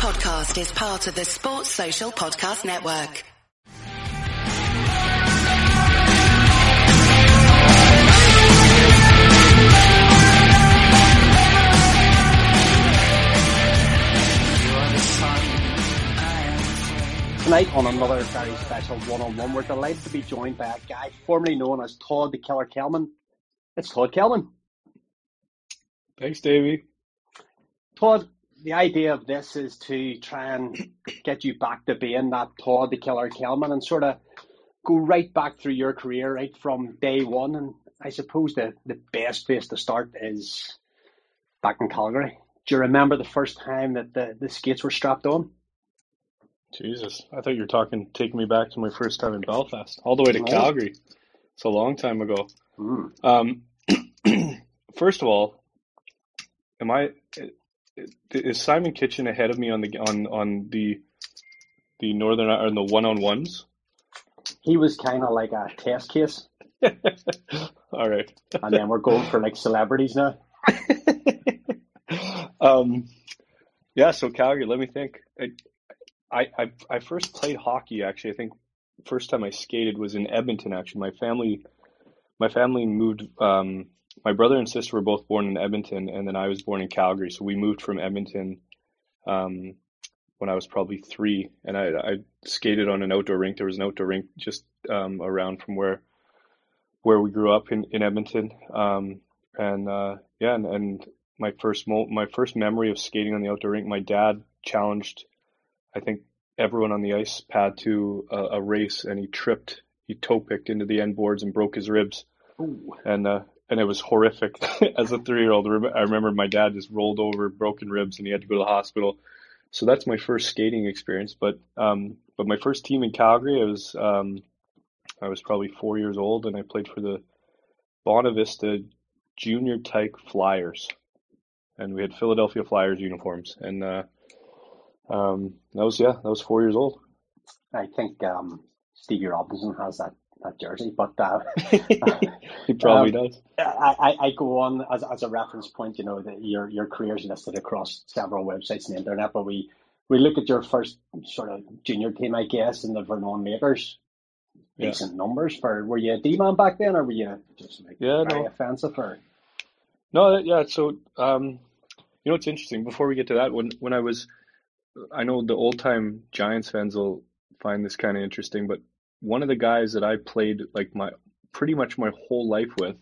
podcast is part of the Sports Social Podcast Network. Tonight on another very special one-on-one, we're delighted to be joined by a guy formerly known as Todd the Killer Kelman. It's Todd Kelman. Thanks, Davey. Todd, the idea of this is to try and get you back to being that Todd the Killer Kelman and sort of go right back through your career, right from day one. And I suppose the, the best place to start is back in Calgary. Do you remember the first time that the, the skates were strapped on? Jesus, I thought you were talking taking me back to my first time in Belfast, all the way to Right. Calgary. It's a long time ago. Mm. Um, first of all, am I is Simon Kitchen ahead of me on the on on the the northern or the one on ones? He was kind of like a test case, all right. and then we're going for like celebrities now. um, yeah, so Calgary. Let me think. I, I I I first played hockey. Actually, I think first time I skated was in Edmonton. Actually, my family my family moved. Um, my brother and sister were both born in Edmonton, and then I was born in Calgary. So we moved from Edmonton um, when I was probably three, and I, I skated on an outdoor rink. There was an outdoor rink just um, around from where where we grew up in in Edmonton. Um, and uh, yeah, and, and my first mo- my first memory of skating on the outdoor rink, my dad challenged, I think everyone on the ice pad to a, a race, and he tripped, he toe picked into the end boards and broke his ribs, Ooh. and uh, and it was horrific. As a three year old, I remember my dad just rolled over, broken ribs, and he had to go to the hospital. So that's my first skating experience. But um, but my first team in Calgary, I was um, I was probably four years old, and I played for the Bonavista Junior Tyke Flyers, and we had Philadelphia Flyers uniforms, and uh, um, that was yeah, that was four years old. I think um, Stevie Robinson has that, that jersey, but uh, he probably Um, does. I, I, go on as, as a reference point, you know, that your your career's listed across several websites on the internet, but we, we look at your first sort of junior team, I guess, in the Vernon Lakers. Yeah. Decent numbers for were you a D man back then or were you just like Yeah, very no. offensive or No, yeah. So, um, you know, it's interesting. Before we get to that, when when I was, I know the old time Giants fans will find this kind of interesting, but one of the guys that I played like my pretty much my whole life with,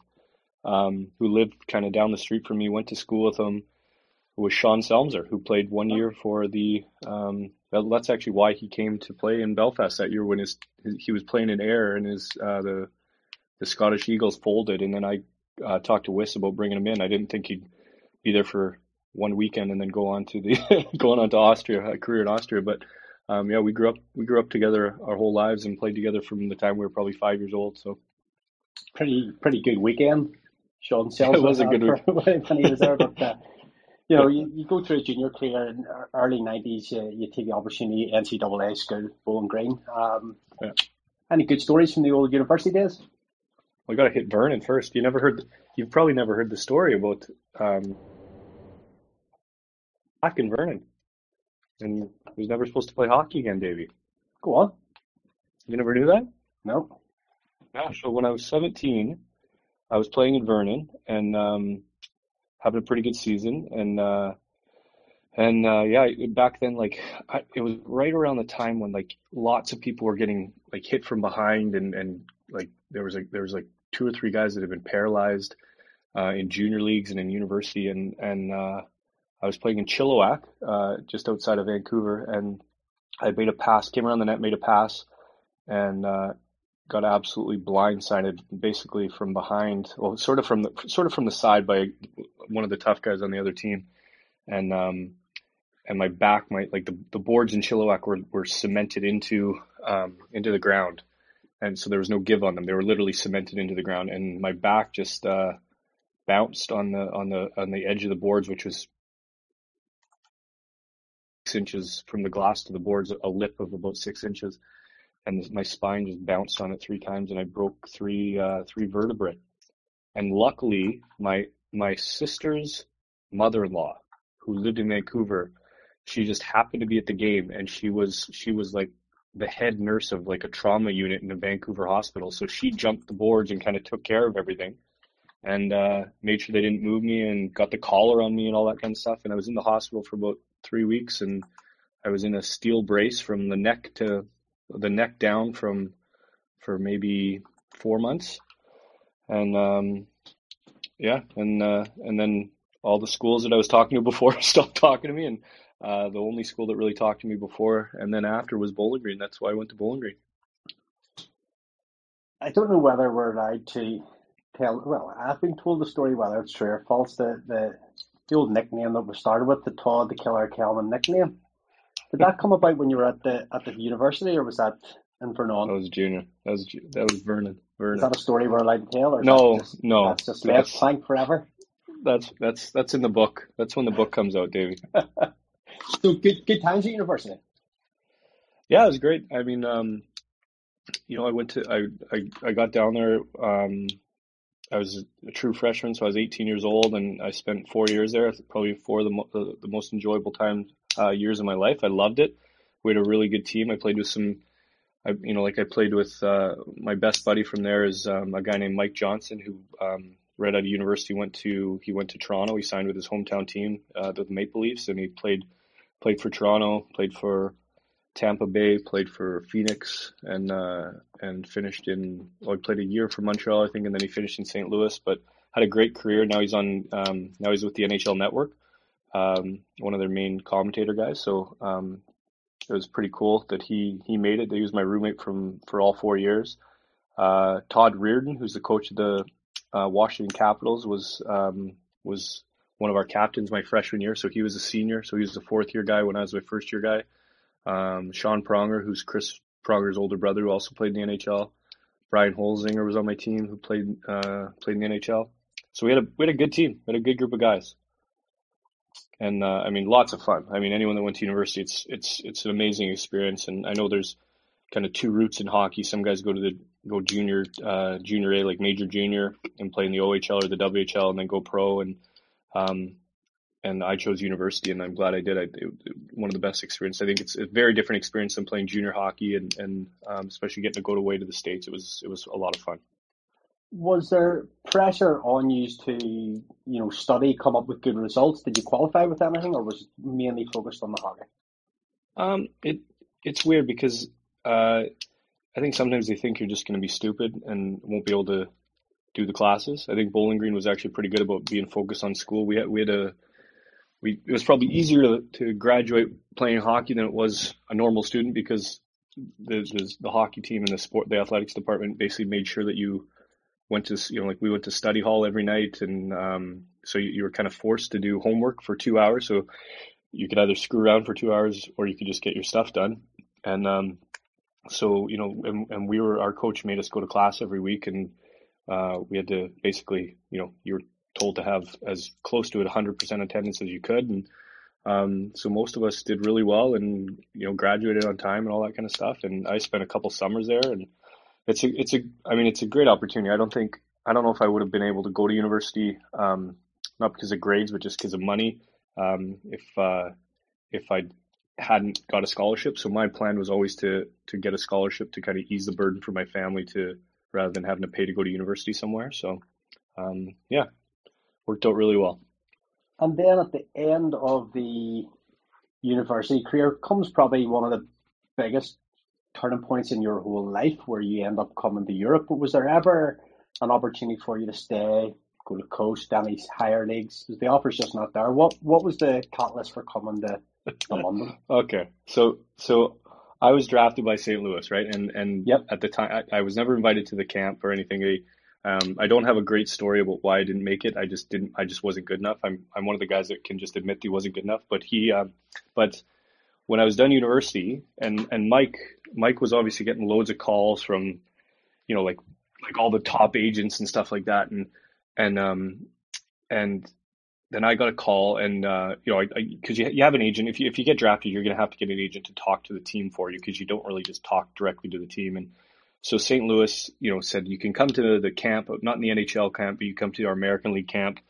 um, who lived kind of down the street from me, went to school with him, was Sean Selmser, who played one year for the. Um, that's actually why he came to play in Belfast that year when his, his he was playing in Ayr and his uh, the the Scottish Eagles folded, and then I uh, talked to Wiss about bringing him in. I didn't think he'd be there for one weekend and then go on to the going on to Austria, a career in Austria. But um, yeah, we grew up we grew up together our whole lives and played together from the time we were probably five years old. So pretty pretty good weekend. Sean It was a good week when he was there, but uh, you know, you, you go through a junior career in early nineties, you, you take the opportunity NCAA school, Bowling Green. Um, Yeah. Any good stories from the old university days? we got to hit Vernon first. You never heard you've probably never heard the story about um, back in Vernon, and he was never supposed to play hockey again, Davey. Go on. You never knew that? No. Yeah, so when I was 17, I was playing in Vernon and um, having a pretty good season. And uh, and uh, yeah, back then, like I, it was right around the time when like lots of people were getting like hit from behind, and and like there was like there was like two or three guys that had been paralyzed uh, in junior leagues and in university, and and uh, I was playing in Chilliwack, uh, just outside of Vancouver, and I made a pass, came around the net, made a pass, and uh, got absolutely blindsided, basically from behind, well, sort of from the sort of from the side by one of the tough guys on the other team, and um, and my back, my like the, the boards in Chilliwack were were cemented into um into the ground, and so there was no give on them. They were literally cemented into the ground, and my back just uh bounced on the on the on the edge of the boards, which was inches from the glass to the boards, a lip of about six inches and my spine just bounced on it three times and I broke three uh, three vertebrae. And luckily, my my sister's mother-in-law, who lived in Vancouver, she just happened to be at the game, and she was she was like the head nurse of like a trauma unit in a Vancouver hospital. So she jumped the boards and kind of took care of everything and uh, made sure they didn't move me and got the collar on me and all that kind of stuff. And I was in the hospital for about three weeks and I was in a steel brace from the neck to the neck down from for maybe four months. And um, yeah, and uh, and then all the schools that I was talking to before stopped talking to me, and uh, the only school that really talked to me before and then after was Bowling Green. That's why I went to Bowling Green. I don't know whether we're allowed to tell. Well, I've been told the story whether it's true or false. That the, the old nickname that we started with, the Todd the Killer Kelman nickname. Did that come about when you were at the at the university, or was that in Vernon? That was junior. That was that was Vernon. Vernon. Is that a story we're allowed to tell, or no, that just, no, that's just left blank forever? That's that's that's in the book. That's when the book comes out, Davey. so good good times at university. Yeah, it was great. I mean, um, you know, I went to I I, I got down there. Um, I was a true freshman, so I was 18 years old, and I spent four years there. Probably four of the, mo- the, the most enjoyable time uh, years of my life. I loved it. We had a really good team. I played with some, I, you know, like I played with uh, my best buddy from there is um, a guy named Mike Johnson, who um, right out of university went to he went to Toronto. He signed with his hometown team, uh, the Maple Leafs, and he played played for Toronto, played for Tampa Bay, played for Phoenix, and uh, and finished in. Well, he played a year for Montreal, I think, and then he finished in St. Louis. But had a great career. Now he's on. Um, now he's with the NHL Network, um, one of their main commentator guys. So um, it was pretty cool that he he made it. He was my roommate from for all four years. Uh, Todd Reirden, who's the coach of the uh, Washington Capitals, was um, was one of our captains my freshman year. So he was a senior. So he was a fourth year guy when I was my first year guy. Um, Sean Pronger, who's Chris Pronger's older brother, who also played in the NHL. Brian Holzinger was on my team, who played uh, played in the NHL. So we had a we had a good team, we had a good group of guys, and uh, I mean, lots of fun. I mean, anyone that went to university, it's it's it's an amazing experience. And I know there's kind of two routes in hockey. Some guys go to the go junior uh, junior A, like major junior, and play in the OHL or the WHL, and then go pro. And um, and I chose university, and I'm glad I did. I, it, one of the best experiences. I think it's a very different experience than playing junior hockey, and and um, especially getting to go away to the states. It was it was a lot of fun. Was there pressure on you to you know study, come up with good results? Did you qualify with anything, or was it mainly focused on the hockey? Um, it it's weird because uh, I think sometimes they think you're just going to be stupid and won't be able to do the classes. I think Bowling Green was actually pretty good about being focused on school. We had we had a we it was probably easier to, to graduate playing hockey than it was a normal student because the, the the hockey team and the sport the athletics department basically made sure that you went to you know like we went to study hall every night and um, so you, you were kind of forced to do homework for two hours. So you could either screw around for two hours or you could just get your stuff done. And um, so you know and, and we were our coach made us go to class every week and uh, we had to basically you know you were told to have as close to 100% attendance as you could. And um, so most of us did really well and, you know, graduated on time and all that kind of stuff. And I spent a couple summers there and it's a, it's a, I mean, it's a great opportunity. I don't think, I don't know if I would have been able to go to university, um, not because of grades, but just because of money. Um, if, uh, if I hadn't got a scholarship. So my plan was always to, to get a scholarship to kind of ease the burden for my family to, rather than having to pay to go to university somewhere. So, um, yeah, worked out really well. And then at the end of the university career comes probably one of the biggest turning points in your whole life where you end up coming to Europe. But was there ever an opportunity for you to stay, go to coast, any higher leagues? Was the offer's just not there. What what was the catalyst for coming to, to London? okay. So so I was drafted by St. Louis, right? And and yep. at the time I, I was never invited to the camp or anything. They, um, I don't have a great story about why I didn't make it. I just didn't. I just wasn't good enough. I'm I'm one of the guys that can just admit he wasn't good enough. But he, um, but when I was done university, and and Mike Mike was obviously getting loads of calls from, you know, like like all the top agents and stuff like that, and and um and then I got a call, and uh, you know, because you you have an agent. If you if you get drafted, you're gonna have to get an agent to talk to the team for you because you don't really just talk directly to the team and so St. Louis, you know, said you can come to the camp, not in the NHL camp, but you come to our American League camp.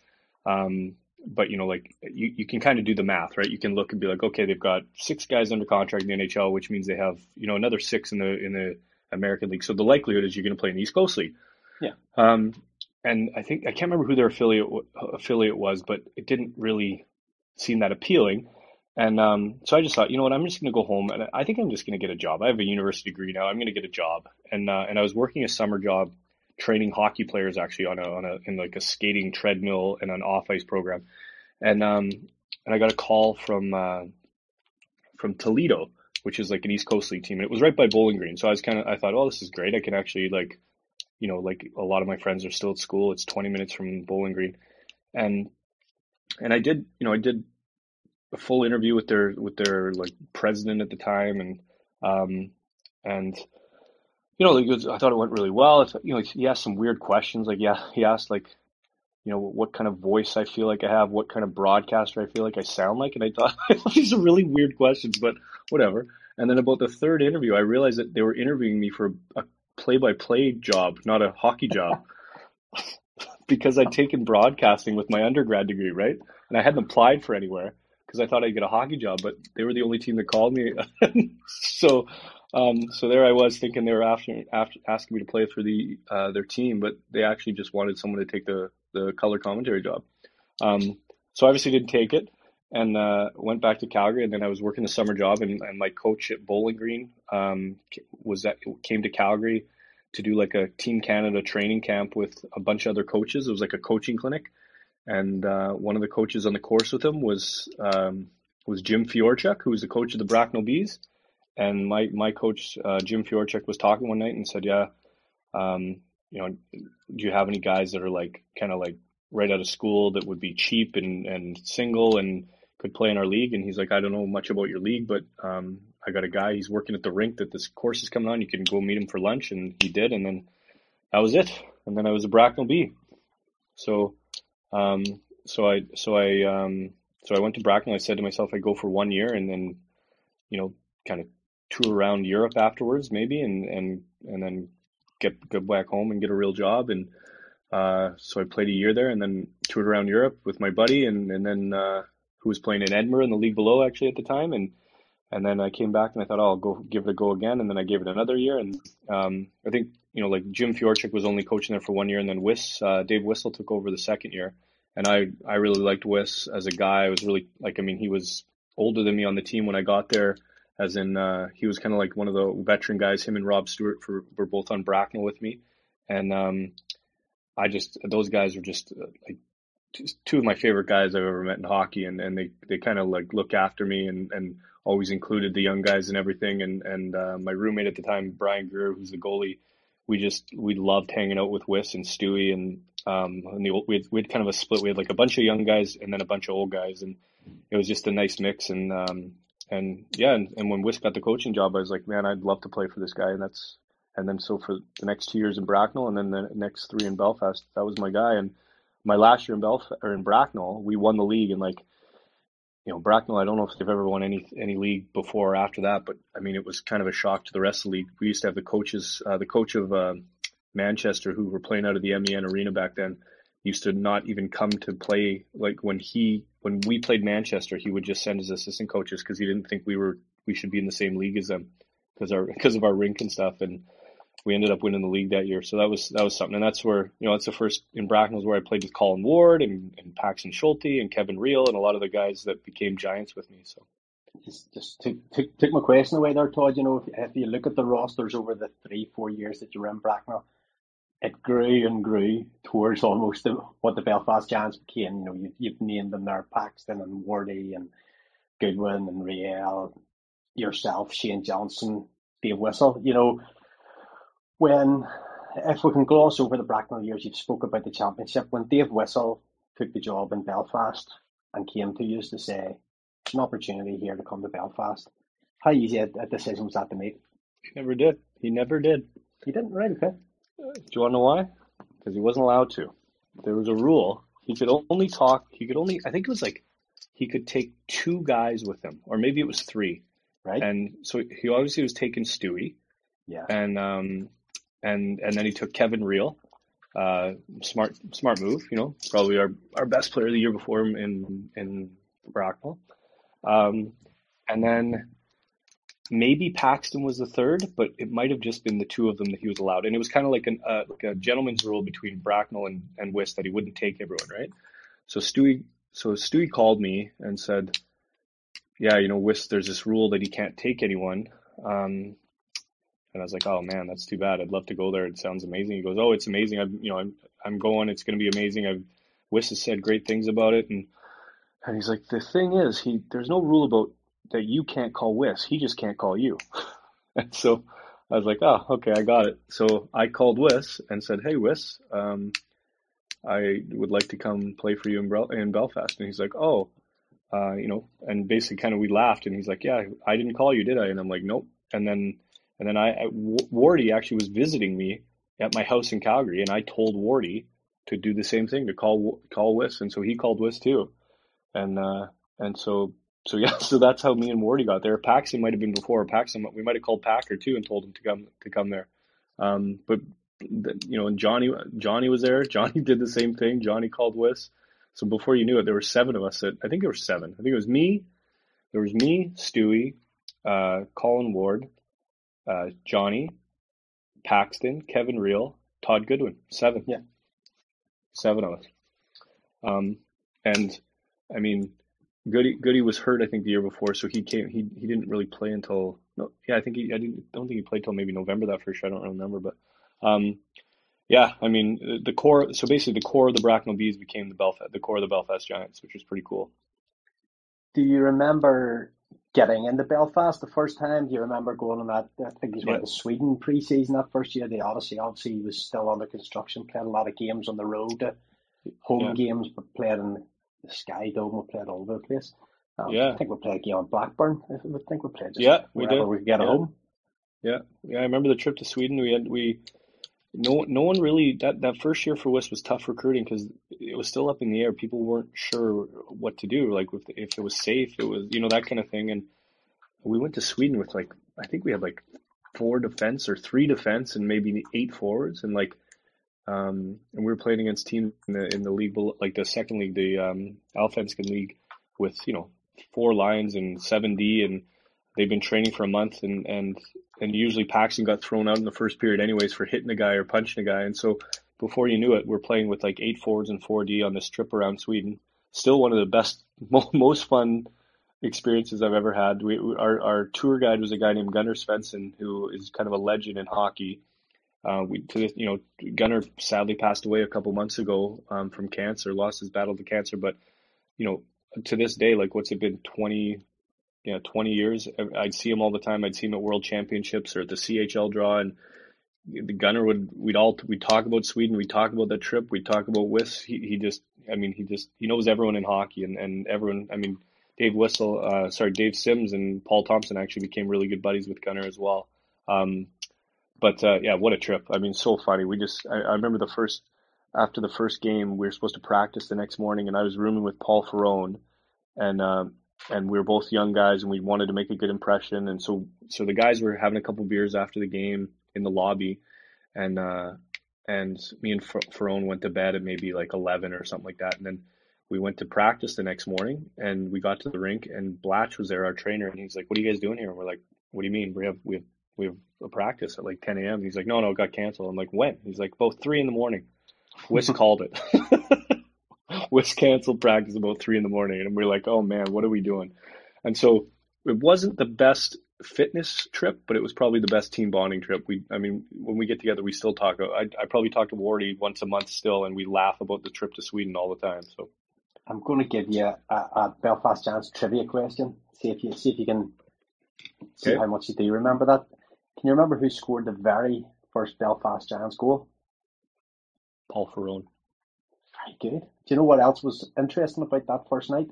Um, but you know, like you, you can kind of do the math, right? You can look and be like, okay, they've got six guys under contract in the NHL, which means they have you know another six in the in the American League. So the likelihood is you're going to play in the East Coast League. Yeah. Um, and I think I can't remember who their affiliate affiliate was, but it didn't really seem that appealing. And um, so I just thought, you know what, I'm just going to go home, and I think I'm just going to get a job. I have a university degree now. I'm going to get a job, and uh, and I was working a summer job training hockey players actually on a on a in like a skating treadmill and an off ice program, and um and I got a call from uh, from Toledo, which is like an East Coast League team, and it was right by Bowling Green. So I was kind of I thought, oh, this is great. I can actually like, you know, like a lot of my friends are still at school. It's 20 minutes from Bowling Green, and and I did you know I did a full interview with their with their like president at the time, and um and you know, like I thought it went really well. It's, you know, he asked some weird questions. Like, yeah, he asked like, you know, what kind of voice I feel like I have, what kind of broadcaster I feel like I sound like, and I thought these are really weird questions, but whatever. And then about the third interview, I realized that they were interviewing me for a play-by-play job, not a hockey job, because I'd taken broadcasting with my undergrad degree, right? And I hadn't applied for anywhere because I thought I'd get a hockey job, but they were the only team that called me. so um, so there I was thinking they were after, after asking me to play for the uh, their team, but they actually just wanted someone to take the the color commentary job. Um, so I obviously didn't take it and uh, went back to Calgary. And then I was working the summer job, and, and my coach at Bowling Green um, was that came to Calgary to do like a Team Canada training camp with a bunch of other coaches. It was like a coaching clinic, and uh, one of the coaches on the course with him was um, was Jim Fiorchuk, who was the coach of the Bracknell Bees. And my my coach uh, Jim Fiorchuk was talking one night and said, "Yeah, um, you know, do you have any guys that are like kind of like right out of school that would be cheap and and single and could play in our league?" And he's like, "I don't know much about your league, but um, I got a guy. He's working at the rink that this course is coming on. You can go meet him for lunch." And he did, and then that was it. And then I was a Bracknell Bee. So, um, so I so I um, so I went to Bracknell. I said to myself, I go for one year, and then you know, kind of tour around Europe afterwards, maybe, and and and then get go back home and get a real job. And uh, so I played a year there, and then toured around Europe with my buddy, and and then uh, who was playing in Edinburgh in the league below actually at the time, and and then I came back and I thought, oh, I'll go give it a go again, and then I gave it another year, and um, I think you know like Jim Fiorchuk was only coaching there for one year, and then Wiss uh, Dave Whistle took over the second year, and I I really liked Wiss as a guy. I was really like I mean he was older than me on the team when I got there as in uh, he was kind of like one of the veteran guys. Him and Rob Stewart for, were both on Bracknell with me, and um, I just those guys were just uh, like two of my favorite guys I've ever met in hockey, and, and they, they kind of like look after me and, and always included the young guys and everything. And and uh, my roommate at the time, Brian Greer, who's the goalie, we just we loved hanging out with Wiss and Stewie, and um, and the old, we had, we had kind of a split. We had like a bunch of young guys and then a bunch of old guys, and it was just a nice mix. And um, and yeah, and, and when Wiss got the coaching job, I was like, man, I'd love to play for this guy, and that's and then so for the next two years in Bracknell, and then the next three in Belfast, that was my guy. And my last year in Belfast or in Bracknell, we won the league, and like, you know, Bracknell, I don't know if they've ever won any any league before or after that, but I mean, it was kind of a shock to the rest of the league. We used to have the coaches, uh, the coach of uh, Manchester, who were playing out of the MEN arena back then used to not even come to play. Like when he, when we played Manchester, he would just send his assistant coaches because he didn't think we were, we should be in the same league as them because our, because of our rink and stuff. And we ended up winning the league that year. So that was, that was something. And that's where, you know, that's the first in Bracknell's where I played with Colin Ward and, and Paxton Schulte and Kevin Riel and a lot of the guys that became giants with me. So. Just, just took, took, took my question away there, Todd. You know, if, if you look at the rosters over the three, four years that you were in Bracknell, it grew and grew towards almost the, what the Belfast Giants became. You know, you've, you've named them there, Paxton and Wardy and Goodwin and Riel, yourself, Shane Johnson, Dave Whistle. You know, when, if we can gloss over the Bracknell years, you've spoke about the championship, when Dave Whistle took the job in Belfast and came to you to say, it's an opportunity here to come to Belfast. How easy a, a decision was that to make? He never did. He never did. He didn't, right? Okay. Do you want to know why? Because he wasn't allowed to. There was a rule. He could only talk. He could only. I think it was like he could take two guys with him, or maybe it was three. Right. And so he obviously was taking Stewie. Yeah. And um, and and then he took Kevin Riel. Uh, smart, smart move. You know, probably our, our best player the year before him in in Bracknell. Um, and then maybe Paxton was the third, but it might have just been the two of them that he was allowed. And it was kind of like an uh, like a gentleman's rule between Bracknell and and Wis that he wouldn't take everyone, right? So Stewie, so Stewie called me and said, "Yeah, you know, Wis, there's this rule that he can't take anyone." Um, and I was like, "Oh man, that's too bad. I'd love to go there. It sounds amazing." He goes, "Oh, it's amazing. I'm, you know, I'm I'm going. It's going to be amazing. I've Wis has said great things about it." And and he's like, "The thing is, he there's no rule about that you can't call Wis. He just can't call you." and so I was like, "Oh, okay, I got it." So I called Wis and said, "Hey, Wis, um, I would like to come play for you in, Bel- in Belfast." And he's like, "Oh." Uh, you know, and basically kind of we laughed and he's like, yeah, I didn't call you, did I? And I'm like, nope. And then and then I, I Wardy actually was visiting me at my house in Calgary, and I told Wardy to do the same thing to call call Wiss, and so he called Wiss too, and uh, and so so yeah, so that's how me and Wardy got there. Paxton might have been before. Paxton, we might have called Packer too and told him to come to come there. Um, but you know, and Johnny Johnny was there. Johnny did the same thing. Johnny called Wiss. So before you knew it, there were seven of us. That I think there were seven. I think it was me. There was me, Stewie, uh, Colin Ward, uh, Johnny, Paxton, Kevin Riel, Todd Goodwin. Seven. Yeah. Seven of us. Um, and I mean, Goody Goody was hurt I think the year before, so he came. He he didn't really play until no. Yeah, I think he. I didn't. Don't think he played till maybe November that first year. I don't remember, but um, yeah. I mean, the core. So basically, the core of the Bracknell Bees became the Belfast, the core of the Belfast Giants, which was pretty cool. Do you remember getting into Belfast the first time? Do you remember going on that? I think he's went to Sweden pre-season that first year. The Odyssey obviously he was still under construction, played a lot of games on the road, home yeah. games, but played in the Sky Dome. We played all over the place. Um, yeah, I think we played a game on Blackburn. I think we played just yeah, we did. we could get yeah. home. Yeah, yeah. I remember the trip to Sweden. We had we no no one really that that first year for Wis was tough recruiting because it was still up in the air. People weren't sure what to do, like if if it was safe, it was you know that kind of thing. And we went to Sweden with like I think we had like four defense or three defense and maybe eight forwards, and like um and we were playing against teams in the in the league like the second league, the um Allsvenskan league, with you know four lines and seven D and they've been training for a month and and and usually Paxton got thrown out in the first period anyways for hitting a guy or punching a guy. And so before you knew it we're playing with like eight forwards and 4D on this trip around Sweden. Still one of the best most fun experiences I've ever had. We our our tour guide was a guy named Gunnar Svensson who is kind of a legend in hockey. Uh, we to this, you know Gunnar sadly passed away a couple months ago um, from cancer lost his battle to cancer. But you know to this day like what's it been 20 you know, 20 years. I'd see him all the time. I'd see him at World Championships or at the CHL draw, and the Gunnar would we'd all we'd talk about Sweden. We'd talk about that trip. We'd talk about Wis. He he just I mean he just he knows everyone in hockey and and everyone. I mean Dave Whistle, uh, sorry Dave Sims and Paul Thompson actually became really good buddies with Gunnar as well. Um, but uh, yeah, what a trip! I mean, so funny. We just I, I remember the first after the first game, we were supposed to practice the next morning, and I was rooming with Paul Ferrone, and um, and we were both young guys and we wanted to make a good impression. And so, so the guys were having a couple beers after the game in the lobby and, uh, and me and Ferrone went to bed at maybe like 11 or something like that. And then we went to practice the next morning and we got to the rink and Blatch was there, our trainer. And he's like, what are you guys doing here? And we're like, what do you mean? We have, we have, we have a practice at like 10 a.m. He's like, no, no, it got canceled. I'm like, when? He's like, about three in the morning. Wis called it. was canceled practice about three in the morning, and we are like, "Oh man, what are we doing?" And so it wasn't the best fitness trip, but it was probably the best team bonding trip. We, I mean, when we get together, we still talk. I, I probably talk to Wardy once a month still, and we laugh about the trip to Sweden all the time. So I'm going to give you a, a Belfast Giants trivia question. See if you see if you can see okay. how much you do remember that. Can you remember who scored the very first Belfast Giants goal? Paul Ferrone. Very good. Do you know what else was interesting about that first night?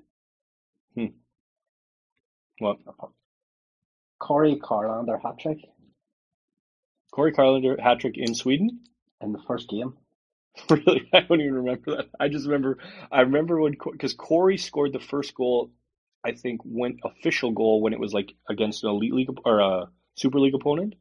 Hmm. What? Kory Karlander hat trick. Kory Karlander hat trick in Sweden? In the first game. really? I don't even remember that. I just remember, I remember when, because Kory scored the first goal, I think, when official goal when it was like against an elite league or a super league opponent.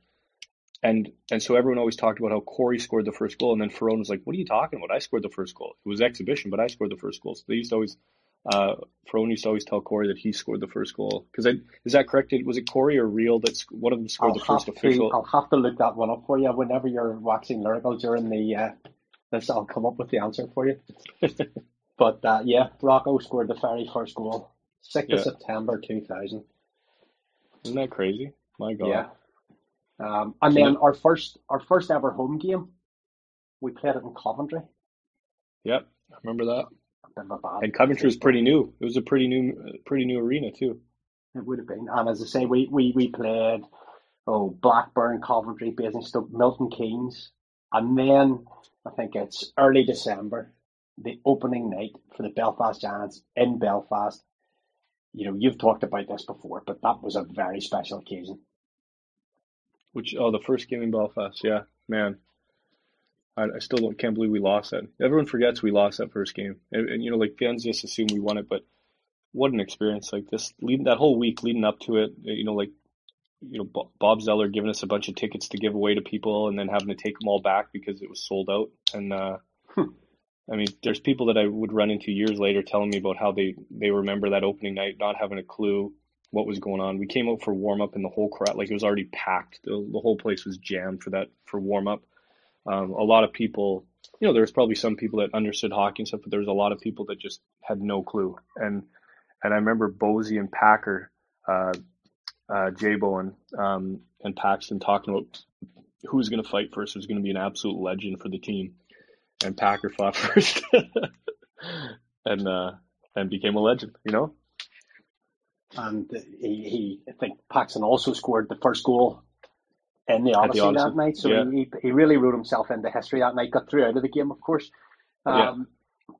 And and so everyone always talked about how Kory scored the first goal, and then Ferrone was like, "What are you talking about? I scored the first goal. It was exhibition, but I scored the first goal." So they used to always, uh, Ferrone used to always tell Kory that he scored the first goal. Because is that correct? Was it Kory or Riel that one of them scored I'll the first to, official? I'll have to look that one up for you. Whenever you're waxing lyrical during the uh, this, I'll come up with the answer for you. but uh, yeah, Rocco scored the very first goal, sixth Yeah. of September two thousand. Isn't that crazy? My God. Yeah. Um, and then our first our first ever home game, we played it in Coventry. Yep. I remember that. Of bad And Coventry was pretty new. It was a pretty new, pretty new arena too. It would have been. And as I say, we we, we played oh Blackburn, Coventry, Basingstoke, Milton Keynes, and then I think it's early December, the opening night for the Belfast Giants in Belfast. You know, you've talked about this before, but that was a very special occasion. Which oh, the first game in Belfast. Yeah, man. I, I still don't, can't believe we lost that. Everyone forgets we lost that first game, and, and you know, like fans just assume we won it, but what an experience! Like this, leading that whole week leading up to it, you know, like you know, Bob Zeller giving us a bunch of tickets to give away to people, and then having to take them all back because it was sold out. And uh, I mean, there's people that I would run into years later telling me about how they they remember that opening night, not having a clue what was going on. We came out for warm up, and the whole crowd, like it was already packed. The, the whole place was jammed for that for warm up. Um, a lot of people, you know, there was probably some people that understood hockey and stuff, but there was a lot of people that just had no clue. And and I remember Bozy and Packer, uh, uh, Jay Bowen, um, and Paxton talking about who was going to fight first. Was going to be an absolute legend for the team, and Packer fought first, and uh, and became a legend. You know. And he, he I think Paxton also scored the first goal in the At the Odyssey, Odyssey, that night. So yeah. he, he really wrote himself into history that night, got through out of the game, of course. Yeah. Um,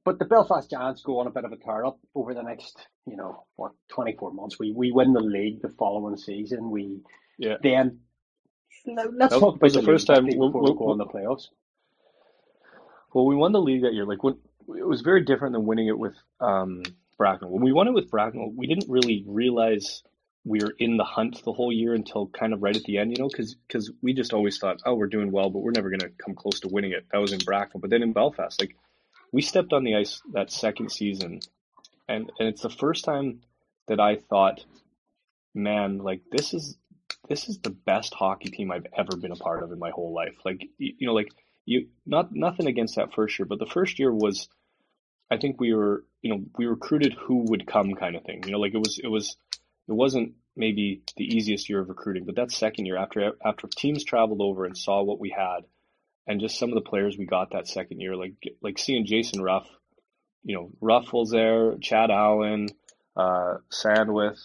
But the Belfast Giants go on a bit of a tear up over the next, you know, what, 24 months. We we win the league the following season. We Yeah. then, now, let's That talk about the first time we- before we- we go on the playoffs. Well, we won the league that year. Like when it was very different than winning it with um, Bracknell. When we won it with Bracknell, we didn't really realize we were in the hunt the whole year until kind of right at the end. You know, because we just always thought, oh, we're doing well, but we're never going to come close to winning it. That was in Bracknell, but then in Belfast, like we stepped on the ice that second season, and and it's the first time that I thought, man, like this is this is the best hockey team I've ever been a part of in my whole life. Like you, you know, like you not nothing against that first year, but the first year was I think we were you know, we recruited who would come kind of thing. You know, like it was it was it wasn't maybe the easiest year of recruiting, but that second year after after teams traveled over and saw what we had and just some of the players we got that second year, like like seeing Jason Ruff, you know, Ruff was there, Chad Allen, uh, Sandwith,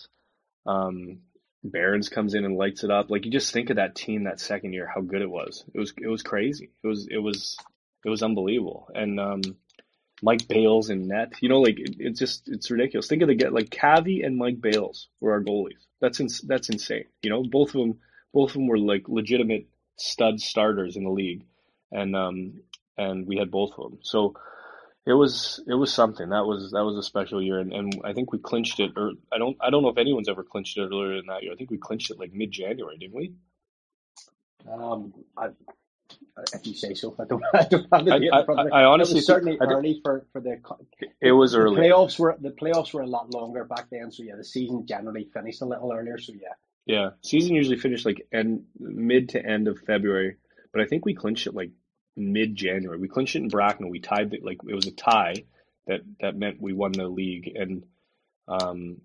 um, Barons comes in and lights it up. Like you just think of that team that second year, how good it was. It was it was crazy. It was it was it was unbelievable. And um, Mike Bales in net, you know, like it, it's just it's ridiculous. Think of the get like Cavi and Mike Bales were our goalies. That's ins- that's insane. You know, both of them both of them were like legitimate stud starters in the league, and um and we had both of them. So it was it was something that was that was a special year and, and I think we clinched it or I don't I don't know if anyone's ever clinched it earlier than that year. I think we clinched it like mid January, didn't we? Um, I, if you say so, I don't, I don't have the date I- in front of me. I honestly it was certainly early for, for the It was the early. playoffs were the playoffs were a lot longer back then, so yeah, the season generally finished a little earlier. So yeah, Yeah, season usually finished like end mid to end of February, but I think we clinched it like mid January. We clinched it in Bracknell. We tied it like it was a tie that that meant we won the league, and um,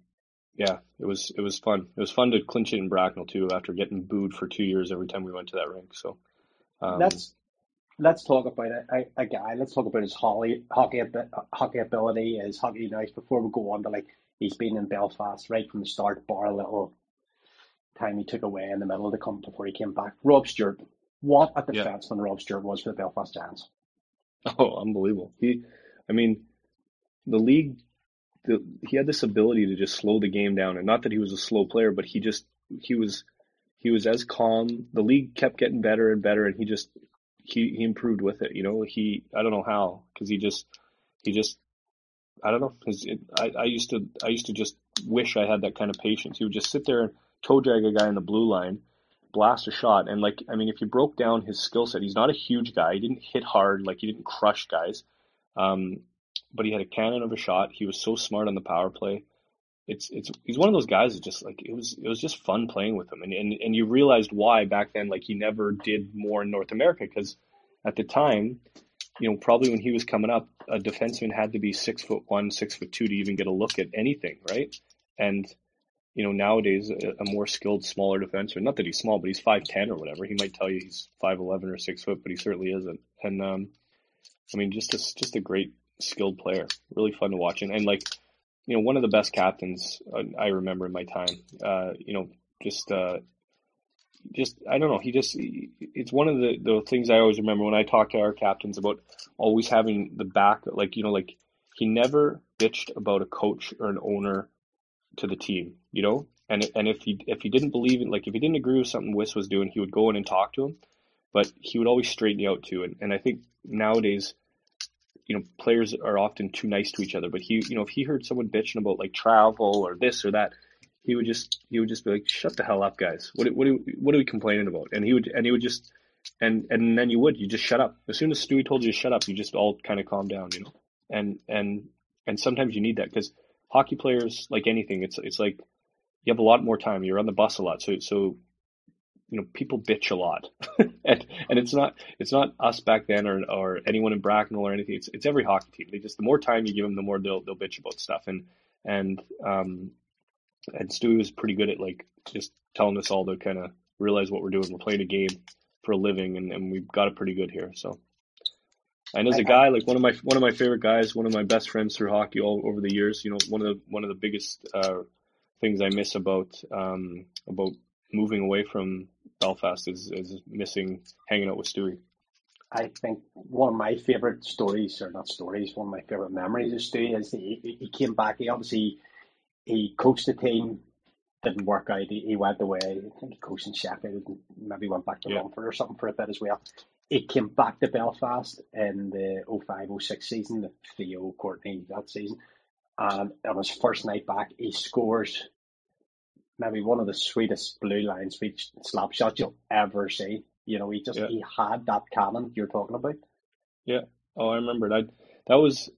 yeah, it was it was fun. It was fun to clinch it in Bracknell too after getting booed for two years every time we went to that rink. So um, let's let's talk about a, a, a guy. Let's talk about his hockey hockey hockey ability, his hockey nice. Before we go on to like he's been in Belfast right from the start, bar a little time he took away in the middle of the comp before he came back. Rob Stewart, what a Yeah. defenseman Rob Stewart was for the Belfast Giants. Oh, unbelievable. He, I mean, the league, the, he had this ability to just slow the game down. And not that he was a slow player, but he just, he was, he was as calm. The league kept getting better and better, and he just, he, he improved with it. You know, he, I don't know how, because he just, he just, I don't know. His, it, I, I used to, I used to just wish I had that kind of patience. He would just sit there and toe drag a guy in the blue line, blast a shot. And like, I mean, if you broke down his skill set, he's not a huge guy. He didn't hit hard, like he didn't crush guys. Um, but he had a cannon of a shot. He was so smart on the power play. It's it's he's one of those guys that just like it was it was just fun playing with him, and and and you realized why back then. Like he never did more in North America because at the time, you know, probably when he was coming up, a defenseman had to be six foot one, six foot two to even get a look at anything, right? And you know, nowadays a, a more skilled, smaller defenseman. Not that he's small, but he's five ten or whatever. He might tell you he's five eleven or six foot, but he certainly isn't. And um, I mean, just a, just a great skilled player. Really fun to watch, and, and like you know, one of the best captains I remember in my time. Uh, you know, just uh, just I don't know. He just it's one of the the things I always remember when I talk to our captains about always having the back. Like you know, like he never bitched about a coach or an owner to the team. You know, and and if he if he didn't believe in like if he didn't agree with something Wiss was doing, he would go in and talk to him. But he would always straighten you out too. And and I think nowadays you know, players are often too nice to each other. But he, you know, if he heard someone bitching about like travel or this or that, he would just he would just be like, "Shut the hell up, guys! What what are, what are we complaining about?" And he would and he would just and and then you would you just shut up as soon as Stewie told you to shut up, you just all kind of calm down, you know. And and and sometimes you need that because hockey players, like anything, it's it's like you have a lot more time. You're on the bus a lot, so so you know people bitch a lot. And and it's not it's not us back then or or anyone in Bracknell or anything. It's it's every hockey team. They just the more time you give them the more they'll they'll bitch about stuff. And and um and Stu was pretty good at like just telling us all to kind of realize what we're doing. We're playing a game for a living and, and we've got it pretty good here. So and as a guy like one of my one of my favorite guys one of my best friends through hockey all over the years you know one of the one of the biggest uh things I miss about um about moving away from Belfast is, is missing hanging out with Stewie. I think one of my favourite stories, or not stories, one of my favourite memories of Stewie is he, he came back. He obviously he coached the team, didn't work out. He, he went away. I think he coached in Sheffield, maybe went back to yeah. Or something for a bit as well. He came back to Belfast in the 05-06 season, the Theo Courtenay that season, and on his first night back, he scores maybe one of the sweetest blue line sweet slap shots you'll ever see. You know, he just yeah. he had that cannon you're talking about. Yeah. Oh, I remember that. That was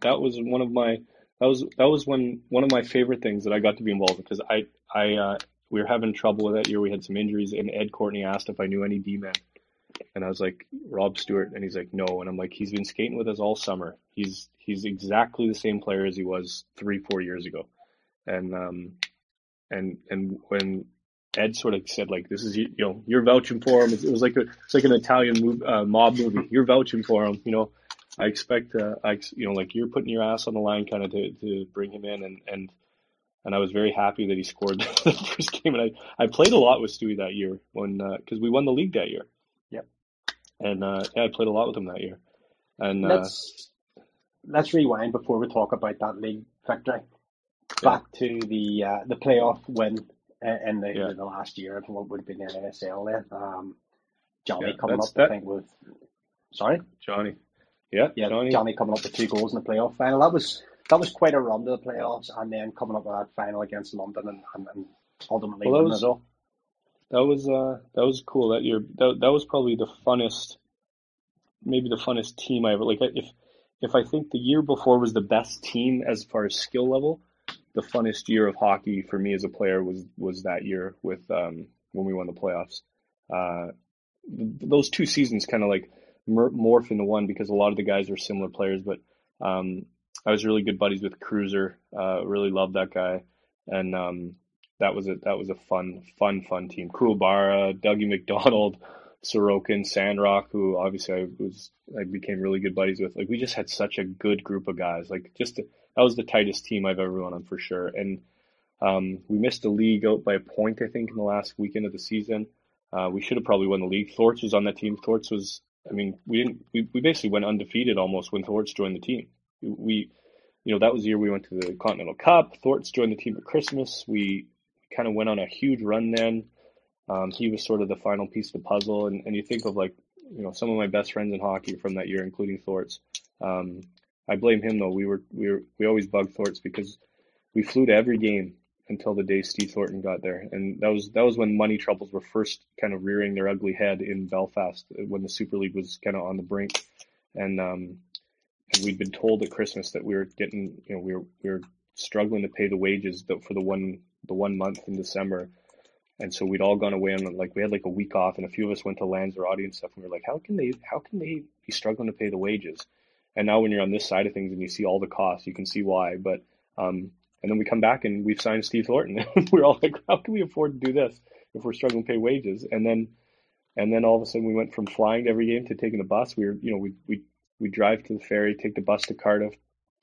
that was one of my that was that was when one of my favorite things that I got to be involved with because I I uh, we were having trouble with that year. We had some injuries, and Ed Courtenay asked if I knew any D men, and I was like Rob Stewart, and he's like no, and I'm like he's been skating with us all summer. He's he's exactly the same player as he was three four years ago, and um and and when Ed sort of said like, "This is you know you're vouching for him," it was like a, it's like an Italian move, uh, mob movie. You're vouching for him, you know. I expect, uh, I you know, like you're putting your ass on the line, kind of to to bring him in, and and and I was very happy that he scored the first game. And I I played a lot with Stewie that year when because uh, we won the league that year. Yep. And uh, yeah, I played a lot with him that year. And uh, let's let's rewind before we talk about that league victory back to the uh, the playoff win in the, yeah. in the last year of what would have been the NASL then. Um, Johnny yeah, coming up, that. I think, with sorry, Johnny. Yeah, yeah, Johnny. Johnny coming up with two goals in the playoff final. That was that was quite a run to the playoffs, and then coming up with that final against London and, and, and ultimately well, that was, it all. That was uh, that was cool that year. That that was probably the funnest, maybe the funnest team I ever like. If if I think the year before was the best team as far as skill level, the funnest year of hockey for me as a player was was that year with um, when we won the playoffs. Uh, those two seasons kind of like morph into one because a lot of the guys are similar players. But um, I was really good buddies with Cruiser. Uh, really loved that guy, and um, that was a that was a fun fun fun team. Kuwabara, Dougie McDonald. Sorokin, Sandrock, who obviously I was I became really good buddies with. Like we just had such a good group of guys. Like just that was the tightest team I've ever run on for sure. And um, we missed the league out by a point, I think, in the last weekend of the season. Uh, we should have probably won the league. Thorts was on that team. Thorts was, I mean, we didn't, we, we basically went undefeated almost when Thorts joined the team. We, you know, that was the year we went to the Continental Cup. Thorts joined the team at Christmas. We kind of went on a huge run then. Um, he was sort of the final piece of the puzzle. And, and you think of like, you know, some of my best friends in hockey from that year, including Thorts. Um, I blame him though. We were we were we always bugged Thorts because we flew to every game until the day Steve Thornton got there, and that was that was when money troubles were first kind of rearing their ugly head in Belfast when the Super League was kind of on the brink, and um, and we'd been told at Christmas that we were getting, you know, we were we were struggling to pay the wages for the one the one month in December, and so we'd all gone away on like we had like a week off, and a few of us went to Lanzarote and stuff. And we were like, how can they how can they be struggling to pay the wages? And now when you're on this side of things and you see all the costs, you can see why. But um, and then we come back and we've signed Steve Thornton. we're all like, how can we afford to do this if we're struggling to pay wages? And then, and then all of a sudden we went from flying to every game to taking the bus. We were, you know, we we we drive to the ferry, take the bus to Cardiff,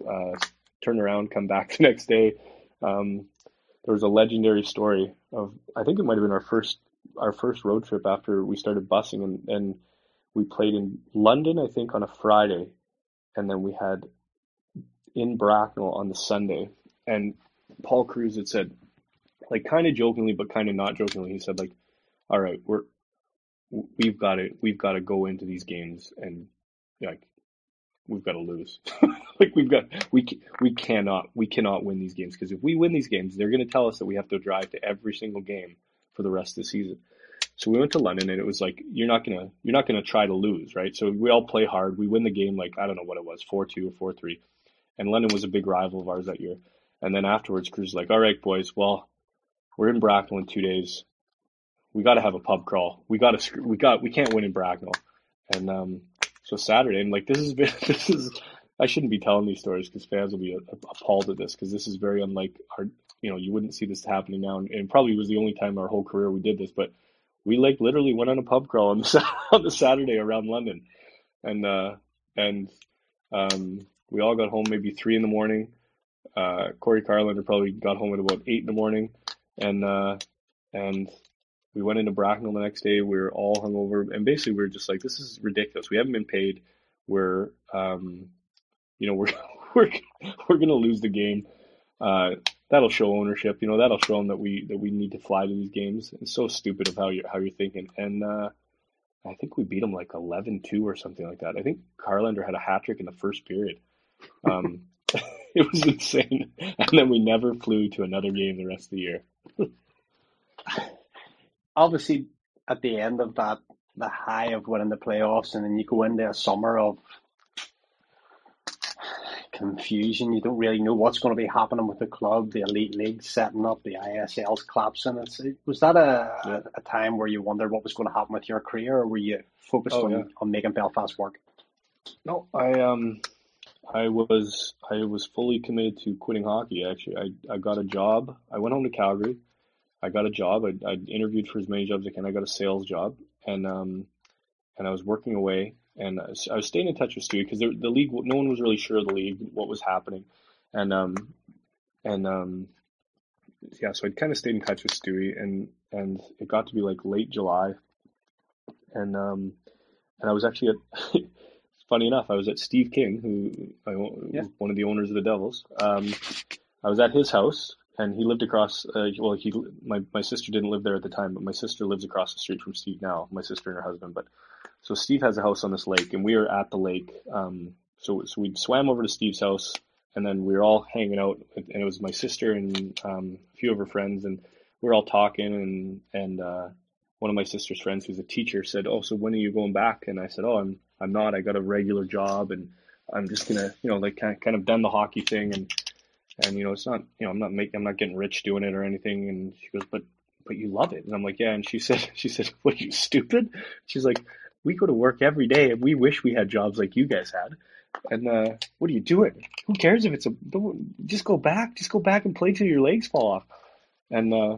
uh, turn around, come back the next day. Um, there was a legendary story of I think it might have been our first our first road trip after we started busing and, and we played in London I think on a Friday and then we had in Bracknell on the Sunday and Paul Kruse had said, like kind of jokingly, but kind of not jokingly, he said like, "All right, we're we've got to we've got to go into these games and like we've got to lose. like we've got we we cannot we cannot win these games because if we win these games, they're going to tell us that we have to drive to every single game for the rest of the season." So we went to London and it was like you're not gonna you're not gonna try to lose, right? So we all play hard. We win the game like I don't know what it was, four two or four three. And London was a big rival of ours that year. And then afterwards, Kruse like, all right, boys, well, we're in Bracknell in two days. We got to have a pub crawl. We got to, we got, we can't win in Bracknell. And, um, so Saturday, I'm like, this is, this is, I shouldn't be telling these stories because fans will be appalled at this because this is very unlike our, you know, you wouldn't see this happening now. And, and probably was the only time our whole career we did this, but we like literally went on a pub crawl on the, on the Saturday around London. And, uh, and, um, we all got home maybe three in the morning uh, Kory Karlander probably got home at about eight in the morning, and uh, and we went into Bracknell the next day. We were all hungover, and basically we were just like, "This is ridiculous. We haven't been paid. We're, um, you know, we're we're we're gonna lose the game. Uh, that'll show ownership. You know, that'll show them that we that we need to fly to these games. It's so stupid of how you how you're thinking, and uh, I think we beat them like 11-2 or something like that. I think Karlander had a hat trick in the first period. Um, it was insane. And then we never flew to another game the rest of the year. Obviously, at the end of that, the high of winning the playoffs, and then you go into a summer of confusion. You don't really know what's going to be happening with the club, the elite league setting up, the ISL's collapsing. It's, was that a, yeah. a, time where you wondered what was going to happen with your career, or were you focused oh, on, yeah. on making Belfast work? No, I um I was I was fully committed to quitting hockey. Actually, I, I got a job. I went home to Calgary. I got a job. I, I interviewed for as many jobs as I can. I got a sales job, and um, and I was working away. And I was, I was staying in touch with Stewie because the, the league, no one was really sure of the league, what was happening, and um, and um, yeah, so I'd kind of stayed in touch with Stewie, and and it got to be like late July, and um, and I was actually at funny enough, I was at Steve King, who I, yeah. was one of the owners of the Devils. Um, I was at his house, and he lived across. Uh, well, he my my sister didn't live there at the time, but my sister lives across the street from Steve now. My sister and her husband. But so Steve has a house on this lake, and we were at the lake. Um, so so we swam over to Steve's house, and then we were all hanging out, and it was my sister and um, a few of her friends, and we were all talking, and and uh, one of my sister's friends, who's a teacher, said, "Oh, so when are you going back?" And I said, "Oh, I'm I'm not. I got a regular job, and I'm just gonna, you know, like kind of, kind of done the hockey thing, and and you know, it's not, you know, I'm not making, I'm not getting rich doing it or anything." And she goes, "But but you love it," and I'm like, "Yeah." And she said, "She said, what are you stupid?" She's like, "We go to work every day, and we wish we had jobs like you guys had." And uh, what are you doing? Who cares if it's a? Just go back. Just go back and play till your legs fall off. And uh,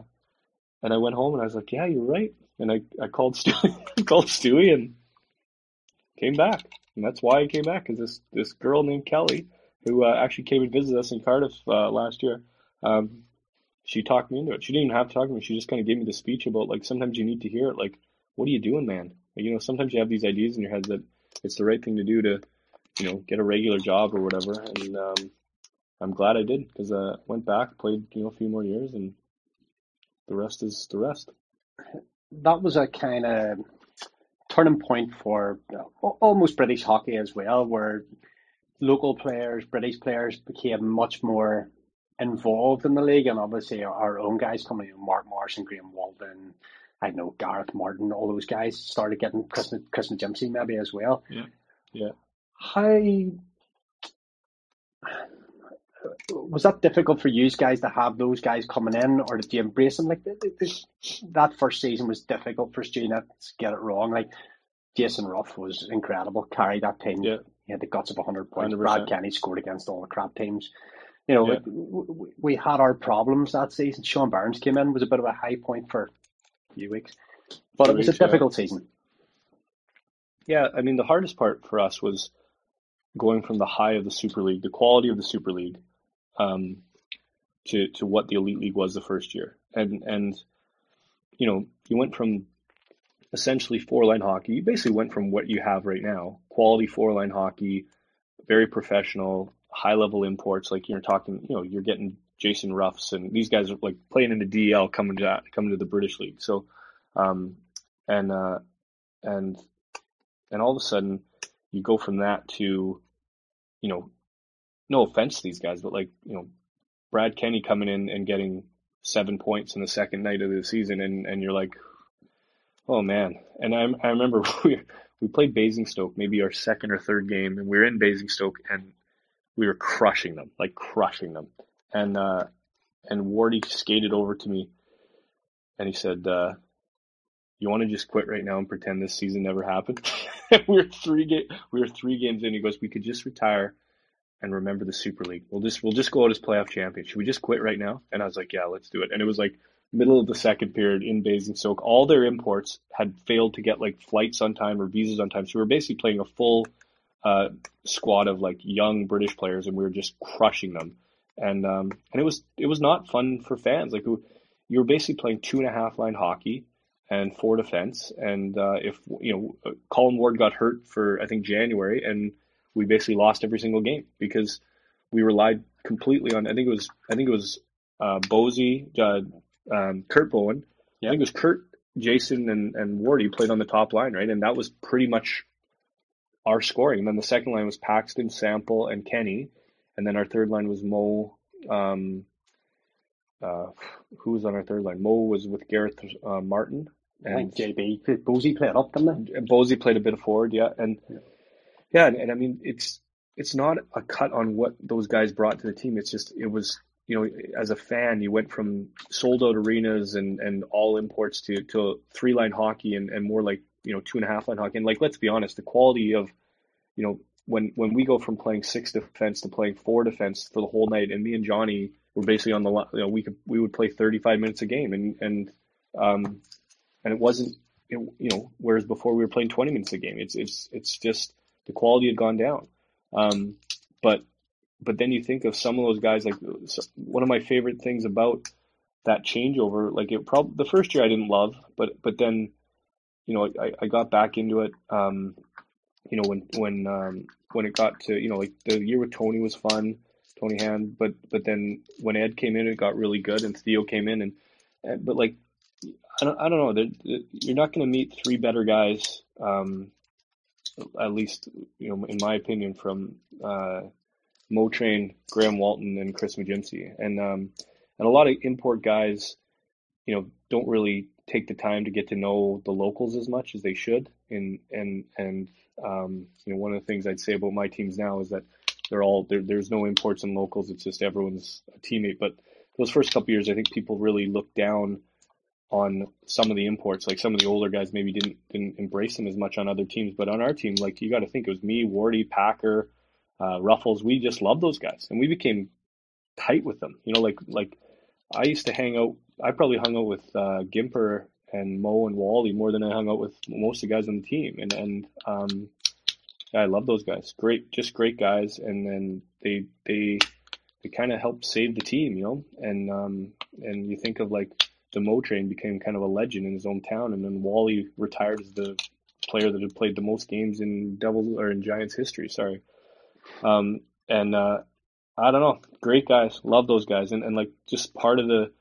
and I went home and I was like, yeah, you're right. And I, I called Stewie, called Stewie and came back, and that's why I came back because this this girl named Kelly, who uh, actually came and visited us in Cardiff uh, last year, um, she talked me into it. She didn't even have to talk to me. She just kind of gave me the speech about like sometimes you need to hear it. Like, what are you doing, man? You know, sometimes you have these ideas in your head that it's the right thing to do to, you know, get a regular job or whatever. And um, I'm glad I did because I uh, went back, played you know a few more years, and the rest is the rest. That was a kind of turning point for almost British hockey as well, where local players, British players became much more involved in the league, and obviously our, own guys coming in, Mark and Graham Walton, I know Gareth Martin, all those guys started getting Christmas Chris McGimpsey maybe as well. Yeah, yeah. How was that difficult for you guys to have those guys coming in, or did you embrace them? Like that first season was difficult for Stu. Let's get it wrong. Like Jason Ruff was incredible, carried that team. Yeah. He had the guts of 100 points. 100%. Brad Kenny scored against all the crap teams. You know, Yeah. like, w- w- we had our problems that season. Sean Barnes came in, was a bit of a high point for few weeks, but it was a difficult season. Yeah, I mean the hardest part for us was going from the high of the Super League, the quality of the Super League, um, to to what the Elite League was the first year, and and you know you went from essentially four line hockey. You basically went from what you have right now, quality four line hockey, very professional, high level imports. Like you're talking, you know, you're getting Jason Ruffs and these guys are like playing in the DL coming to coming to the British League. So, um, and uh, and and all of a sudden you go from that to, you know, no offense to these guys, but like you know, Brad Kenny coming in and getting seven points in the second night of the season, and and you're like, oh man. And I I remember we we played Basingstoke, maybe our second or third game, and we were in Basingstoke, and we were crushing them, like crushing them. And uh, and Wardy skated over to me, and he said, uh, "You want to just quit right now and pretend this season never happened?" we were three ga- we were three games in. He goes, "We could just retire." And remember the Super League. We'll just we'll just go out as playoff champions. Should we just quit right now? And I was like, yeah, let's do it. And it was like middle of the second period in Basingstoke. All their imports had failed to get like flights on time or visas on time. So we were basically playing a full uh, squad of like young British players, and we were just crushing them. And um, and it was it was not fun for fans. Like you were basically playing two and a half line hockey and four defense. And uh, if you know Colin Ward got hurt for I think January, and we basically lost every single game because we relied completely on. I think it was I think it was uh, Bosey, uh, um, Kurt Bowen. Yeah. I think it was Kurt, Jason, and and Wardy played on the top line, right? And that was pretty much our scoring. And then the second line was Paxton, Sample, and Kenny, and then our third line was Mo. Um, uh, who was on our third line? Mo was with Gareth uh, Martin, and JB, Bosey played up, didn't they? played a bit of forward, yeah, and yeah, and, and I mean it's it's not a cut on what those guys brought to the team. It's just it was you know as a fan you went from sold out arenas and and all imports to to three line hockey and and more like you know two and a half line hockey. And like let's be honest, the quality of you know when when we go from playing six defense to playing four defense for the whole night, and me and Johnny were basically on the you know we could we would play thirty five minutes a game, and and um and it wasn't it, you know whereas before we were playing twenty minutes a game. It's it's it's just the quality had gone down. Um, but but then you think of some of those guys like one of my favorite things about that changeover, like it probably the first year I didn't love, but but then you know I, I got back into it. Um, you know when when um, when it got to you know like the year with Tony was fun, Tony Hand, but but then when Ed came in, it got really good, and Theo came in, and, and but like I don't I don't know, there- there- you're not going to meet three better guys. Um, at least you know in my opinion from uh, Mo Train, Graham Walton, and Chris McGimpsey, and um, and a lot of import guys, you know, don't really take the time to get to know the locals as much as they should. And and and um, you know, one of the things I'd say about my teams now is that they're all there. There's no imports and locals. It's just everyone's a teammate. But those first couple years, I think people really looked down on some of the imports. Like some of the older guys maybe didn't didn't embrace them as much on other teams. But on our team, like you got to think it was me, Wardy, Packer, uh, Ruffles. We just loved those guys, and we became tight with them. You know, like like I used to hang out. I probably hung out with uh, Gimper and Mo and Wally more than I hung out with most of the guys on the team. And and um, yeah, I love those guys. Great, just great guys. And then they they they kind of helped save the team, you know. And um, and you think of like the Mo Train became kind of a legend in his own town, and then Wally retired as the player that had played the most games in Devil or in Giants history. Sorry. Um, and uh, I don't know, great guys, love those guys, and, and like just part of the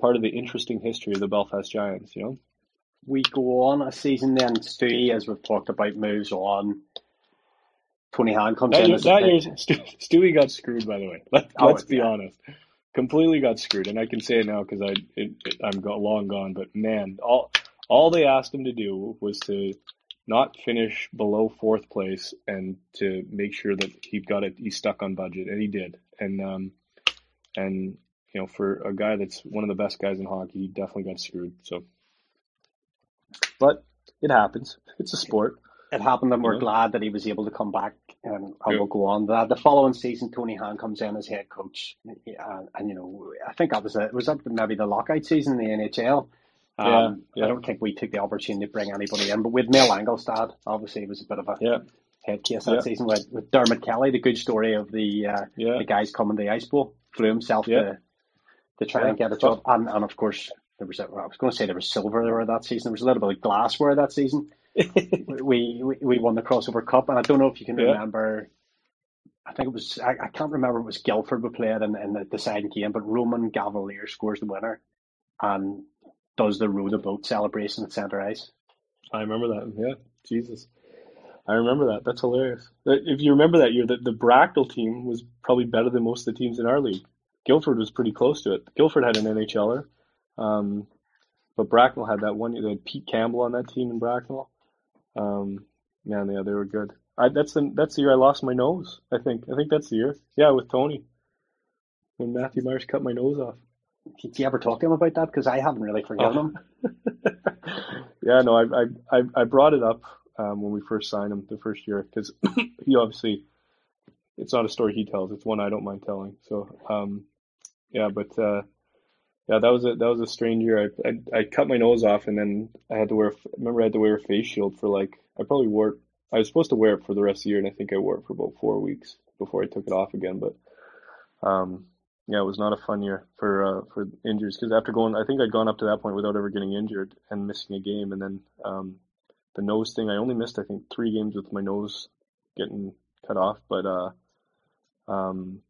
part of the interesting history of the Belfast Giants, you know. We go on a season then, Stewie, as we've talked about, moves on. Tony Hand comes That, in year, that Stu, Stewie got screwed, by the way. Let, Oh, let's be yeah. honest, completely got screwed, and I can say it now because I it, it, I'm long gone. But man, all all they asked him to do was to not finish below fourth place and to make sure that he got it. He stuck on budget, and he did. And um, and you know, for a guy that's one of the best guys in hockey, he definitely got screwed. So, but it happens. It's a sport. It happened, and we're yeah. glad that he was able to come back. And I will go on that. The following season, Tony Hand comes in as head coach, and, and you know, I think that was it. Was that maybe the lockout season in the NHL? Um, yeah, yeah, I don't think we took the opportunity to bring anybody in, but with Mel Angelstad, obviously it was a bit of a yeah. head case that season with, with Dermot Kelly, the good story of the uh, the guys coming to the Ice Bowl, flew himself to to try and get a job, and, and of course there was a, well, I was going to say there was silver there that season. There was a little bit of glassware that season. we, we we won the crossover cup, and I don't know if you can remember. I think it was I, I can't remember it was Guildford we played in, in the deciding game, but Roman Gavalier scores the winner, and does the row the boat celebration at centre ice. I remember that. Yeah, Jesus. I remember that. That's hilarious. If you remember that year, the, the Bracknell team was probably better than most of the teams in our league. Guildford was pretty close to it. Guildford had an NHLer, um, but Bracknell had that one. They had Pete Campbell on that team in Bracknell. Um, man, yeah, they were good. I, that's the that's the year I lost my nose. I think. I think that's the year. Yeah, with Tony, when Matthew Myers cut my nose off. Did you ever talk to him about that? Because I haven't really forgiven oh. him. yeah, no, I, I I brought it up um, when we first signed him the first year because he obviously it's not a story he tells; it's one I don't mind telling. So, um, yeah, but uh, yeah, that was a that was a strange year. I, I I cut my nose off and then I had to wear. Remember, I had to wear a face shield for like I probably wore. It, I was supposed to wear it for the rest of the year, and I think I wore it for about four weeks before I took it off again. But um, yeah, it was not a fun year for uh, for injuries because after going, I think I'd gone up to that point without ever getting injured and missing a game, and then um, the nose thing. I only missed I think three games with my nose getting cut off, but uh, um,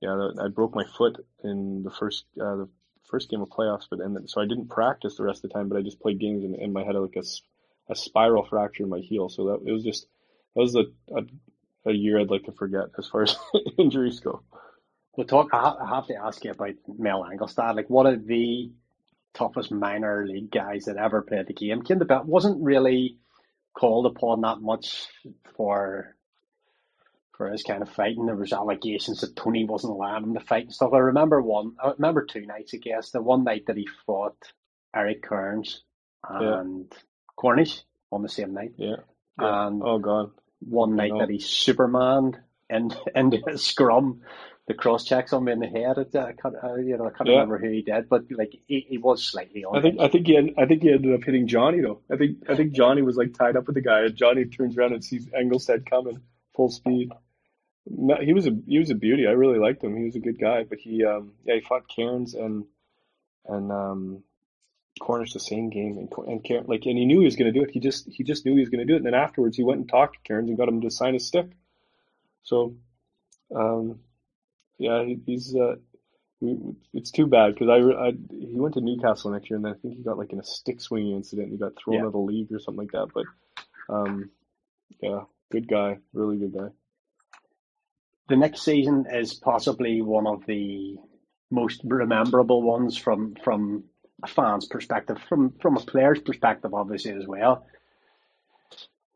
yeah, I broke my foot in the first uh, the first game of playoffs, but and so I didn't practice the rest of the time, but I just played games and, and head had like a, a spiral fracture in my heel, so that it was just that was a, a a year I'd like to forget as far as injuries go. We'll talk. I have to ask you about Mel Angelstad. Like, what are the toughest minor league guys that ever played the game? The Belt wasn't really called upon that much for for his kind of fighting. There was allegations that Tony wasn't allowing him to fight and stuff. I remember one. I remember two nights. I guess the one night that he fought Eric Cairns and yeah. Cornish on the same night. Yeah. yeah. And oh god. One night that he Superman and into a scrum the cross checks on me in the head. I can't, uh, you know, I can't yeah. remember who he did, but like he, he was slightly on. I think I think he I think he ended up hitting Johnny though. I think I think Johnny was like tied up with the guy, and Johnny turns around and sees Angelstad coming full speed. No, he was a he was a beauty. I really liked him. He was a good guy, but he um yeah he fought Cairns and and um Cornish the same game and and Cairns, like and he knew he was going to do it. He just he just knew he was going to do it. And then afterwards he went and talked to Cairns and got him to sign his stick. So um yeah, he's uh, it's too bad because I, I he went to Newcastle next year and then I think he got like in a stick swinging incident. And he got thrown yeah. out of the league or something like that. But um, yeah, good guy, really good guy. The next season is possibly one of the most rememberable ones from from a fan's perspective, from from a player's perspective, obviously as well.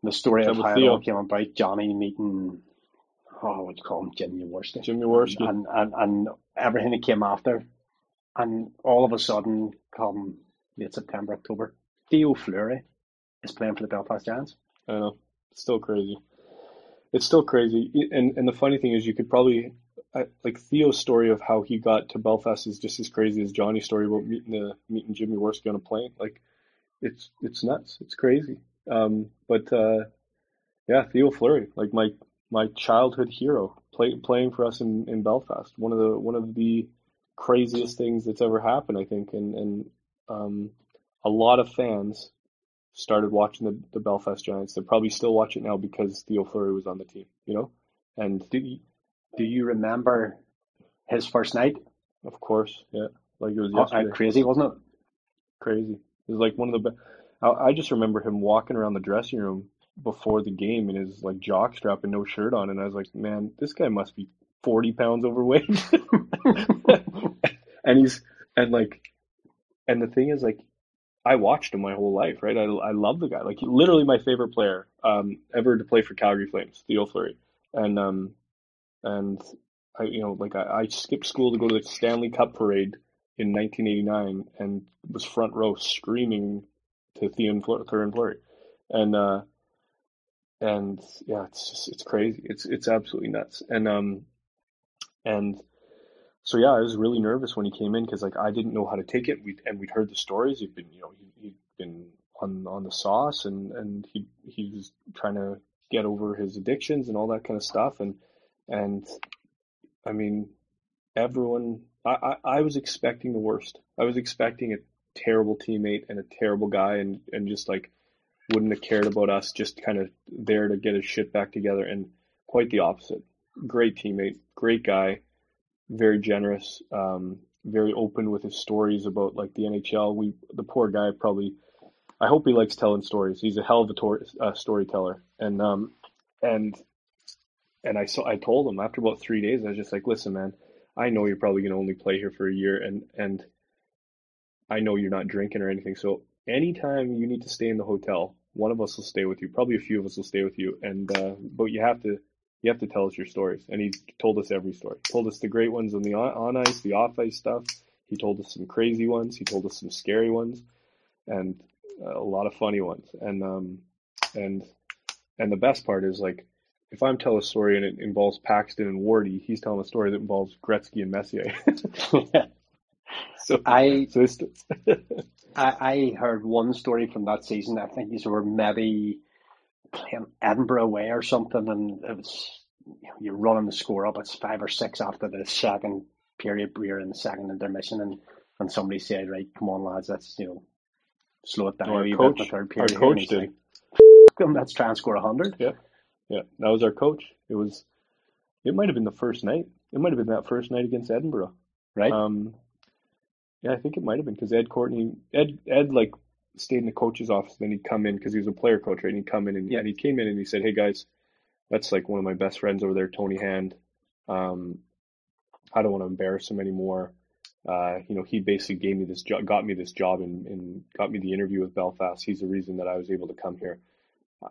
The story of how it all came about, Johnny meeting oh, what do you call him, Jimmy Jaworski. Jimmy Jaworski. And, and, and everything that came after. And all of a sudden, come late September, October, Theo Fleury is playing for the Belfast Giants. I know. It's still crazy. It's still crazy. And and the funny thing is, you could probably like Theo's story of how he got to Belfast is just as crazy as Johnny's story about meeting the meeting Jimmy Jaworski on a plane. Like, it's it's nuts. It's crazy. Um, but uh, yeah, Theo Fleury, like my my childhood hero, play, playing for us in, in Belfast. One of the one of the craziest things that's ever happened, I think, and and um, a lot of fans started watching the, the Belfast Giants. They probably still watch it now because Theo Fleury was on the team, you know. And do you, do you remember his first night? Of course, yeah. Like it was oh, uh, yesterday. crazy, wasn't it? Crazy. It was like one of the best. I just remember him walking around the dressing room before the game in his like jock strap and no shirt on, and I was like, man, this guy must be 40 pounds overweight. and he's, and like, and the thing is, like, I watched him my whole life, right? I, I love the guy. Like, literally my favorite player um, ever to play for Calgary Flames, Theo Fleury. And, um, and I, you know, like I, I skipped school to go to the Stanley Cup parade in 1989 and was front row screaming to Theo Fleury. And, uh, and yeah, it's just, it's crazy. It's, it's absolutely nuts. And, um, and so yeah, I was really nervous when he came in because like I didn't know how to take it. We and we'd heard the stories. He'd been, you know, he, he'd been on on the sauce and and he he was trying to get over his addictions and all that kind of stuff. And and I mean, everyone, I, I, I was expecting the worst. I was expecting a terrible teammate and a terrible guy and, and just like wouldn't have cared about us, just kind of there to get his shit back together. And quite the opposite. Great teammate, great guy, very generous, um, very open with his stories about like the NHL. We, the poor guy probably, I hope he likes telling stories. He's a hell of a tor- uh, storyteller. And, um, and and I saw I told him after about three days, I was just like, listen, man, I know you're probably gonna only play here for a year, and and I know you're not drinking or anything. So anytime you need to stay in the hotel, one of us will stay with you. Probably a few of us will stay with you, and uh, but you have to you have to tell us your stories. And he told us every story. He told us the great ones on the on, on ice, the off ice stuff. He told us some crazy ones. He told us some scary ones, and a lot of funny ones. And um and and the best part is like if I'm telling a story and it involves Paxton and Wardy, he's telling a story that involves Gretzky and Messier. so I so I, I heard one story from that season. I think these were maybe playing Edinburgh away or something, and it was you're running the score up. It's five or six after the second period. We're in the second intermission, and and somebody said, "Right, come on, lads, let's you know slow it down." Our coach, bit, third period our coach did. Like, let's try and score a hundred. Yeah. Yeah, that was our coach. It was, it might have been the first night. It might have been that first night against Edinburgh, right? Um, yeah, I think it might have been because Ed Courtenay, Ed, Ed like stayed in the coach's office. Then he'd come in because he was a player coach, right? And he'd come in and, yeah. and he came in and he said, "Hey guys, that's like one of my best friends over there, Tony Hand. Um, I don't want to embarrass him anymore. Uh, you know, he basically gave me this job, got me this job, and, and got me the interview with Belfast. He's the reason that I was able to come here.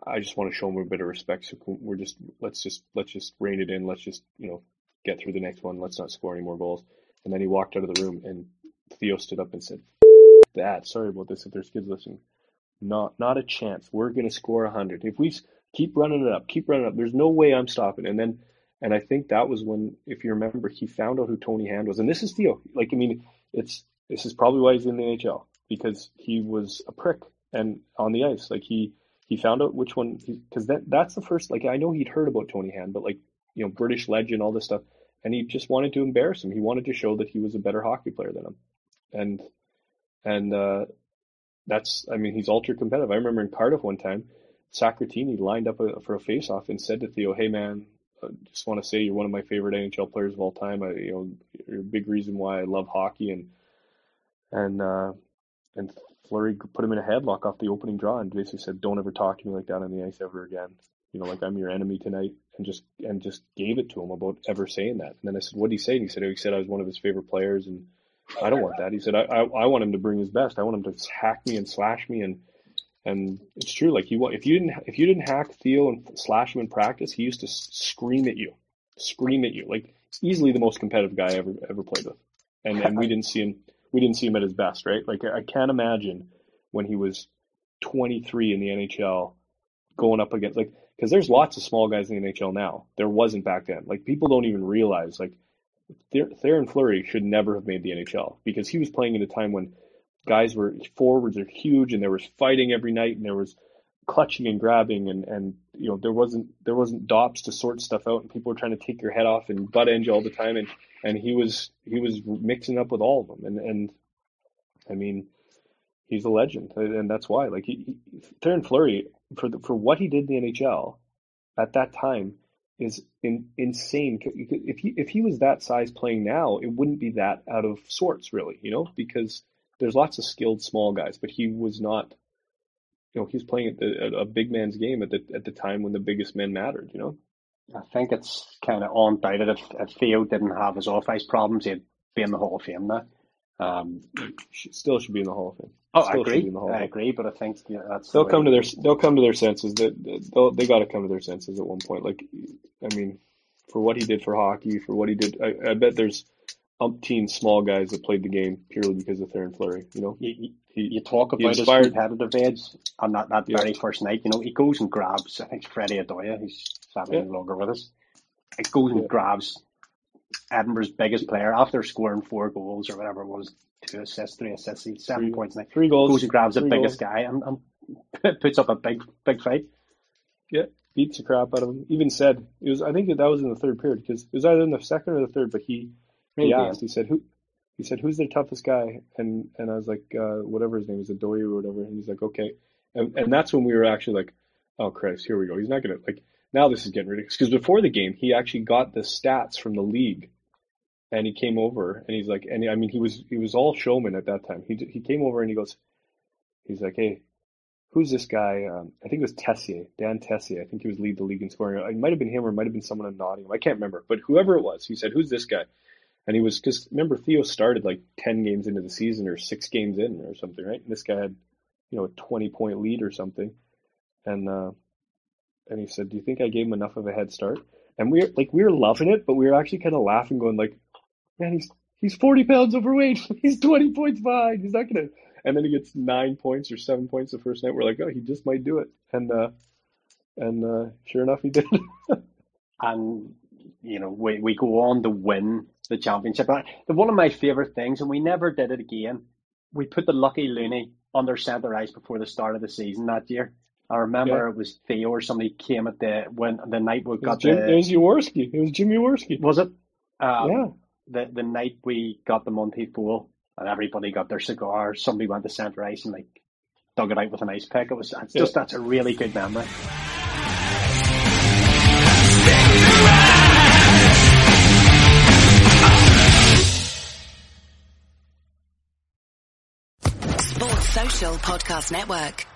I just want to show him a bit of respect. So we're just let's just let's just rein it in. Let's just you know get through the next one. Let's not score any more goals. And then he walked out of the room, and Theo stood up and said, "Dad, sorry about this. If there's kids listening, not not a chance. We're gonna score hundred. If we keep running it up, keep running it up. There's no way I'm stopping." And then, and I think that was when, if you remember, he found out who Tony Hand was, and this is Theo. Like I mean, it's this is probably why he's in the NHL because he was a prick and on the ice, like he he found out which one because that that's the first like I know he'd heard about Tony Hand, but like you know British legend, all this stuff, and he just wanted to embarrass him. He wanted to show that he was a better hockey player than him, and and uh, that's I mean he's ultra competitive. I remember in Cardiff one time, Sacratini lined up a, for a face-off and said to Theo, "Hey man, I just want to say you're one of my favorite NHL players of all time. I you know you're a big reason why I love hockey and and uh, and Fleury put him in a headlock off the opening draw and basically said, "Don't ever talk to me like that on the ice ever again." You know, like I'm your enemy tonight, and just and just gave it to him about ever saying that. And then I said, "What did he say?" And he said, "He said I was one of his favorite players, and I don't want that." He said, "I I, I want him to bring his best. I want him to hack me and slash me and." And it's true. Like you, if you didn't, if you didn't hack Theo and slash him in practice, he used to scream at you, scream at you. Like easily the most competitive guy I ever ever played with. And and we didn't see him we didn't see him at his best, right? Like I can't imagine when he was 23 in the NHL going up against like because there's lots of small guys in the NHL now. There wasn't back then. Like people don't even realize like Theoren Fleury should never have made the NHL because he was playing at a time when guys were forwards are huge and there was fighting every night and there was clutching and grabbing and and you know there wasn't there wasn't dops to sort stuff out and people were trying to take your head off and butt end you all the time and and he was he was mixing up with all of them. And and I mean he's a legend and that's why. Like he, he Theoren Fleury for the, for what he did in the NHL at that time is in, insane if he if he was that size playing now it wouldn't be that out of sorts really you know because there's lots of skilled small guys but he was not you know, he's playing at, the, a big man's game at the at the time when the biggest men mattered, you know. I think it's kind of undoubted if, if Theo didn't have his off ice problems, he'd be in the Hall of Fame now. Um, still should be in the Hall of Fame. Oh, still I agree. I agree, but I think yeah, that's they'll the come to their they'll come to their senses. That they'll they got to come to their senses at one point. Like, I mean, for what he did for hockey, for what he did, I, I bet there's umpteen small guys that played the game purely because of Theoren Fleury. You know, you, you, you talk about his competitive edge on that, that yeah. very first night. You know, he goes and grabs. I think Freddie Adoya, who's sadly yeah. no longer with us. It goes and yeah. grabs Edinburgh's biggest player after scoring four goals or whatever it was, two assists, three assists, seven three, points. Now. Three goals. Goes and grabs the biggest goals. guy and, and puts up a big, big fight. Yeah, beats the crap out of him. Even said it was. I think that was in the third period because it was either in the second or the third. But he he asked. He said who. He said, "Who's their toughest guy?" And and I was like, uh, "Whatever his name is, Adoya or whatever." And he's like, "Okay." And and that's when we were actually like, "Oh Christ, here we go." He's not gonna like now. This is getting ridiculous because before the game, he actually got the stats from the league, and he came over and he's like, and I mean, he was he was all showman at that time. He he came over and he goes, he's like, "Hey, who's this guy? Um, I think it was Tessier, Dan Tessier. I think he was lead the league in scoring. It might have been him or it might have been someone in Nottingham. I can't remember, but whoever it was, he said, "Who's this guy?" And he was because remember Theo started like ten games into the season or six games in or something, right? And this guy had, you know, a twenty point lead or something, and uh, and he said, "Do you think I gave him enough of a head start?" And we were like we were loving it, but we were actually kind of laughing, going like, "Man, he's he's forty pounds overweight. he's twenty points behind. He's not gonna." And then he gets nine points or seven points the first night. We're like, "Oh, he just might do it." And uh, and uh, sure enough, he did. and you know, we we go on to win the championship. The, one of my favourite things, and we never did it again, we put the Lucky Loonie under centre ice before the start of the season that year. I remember yeah. it was Theo or somebody came at the when the night we got Jim, the. It was Jaworski. It was Jim Jaworski. Was it? Um, yeah. The the night we got the Monty Bowl and everybody got their cigar. Somebody went to centre ice and like dug it out with an ice pick. It was it's yeah. just that's a really good memory. Sports Social Podcast Network.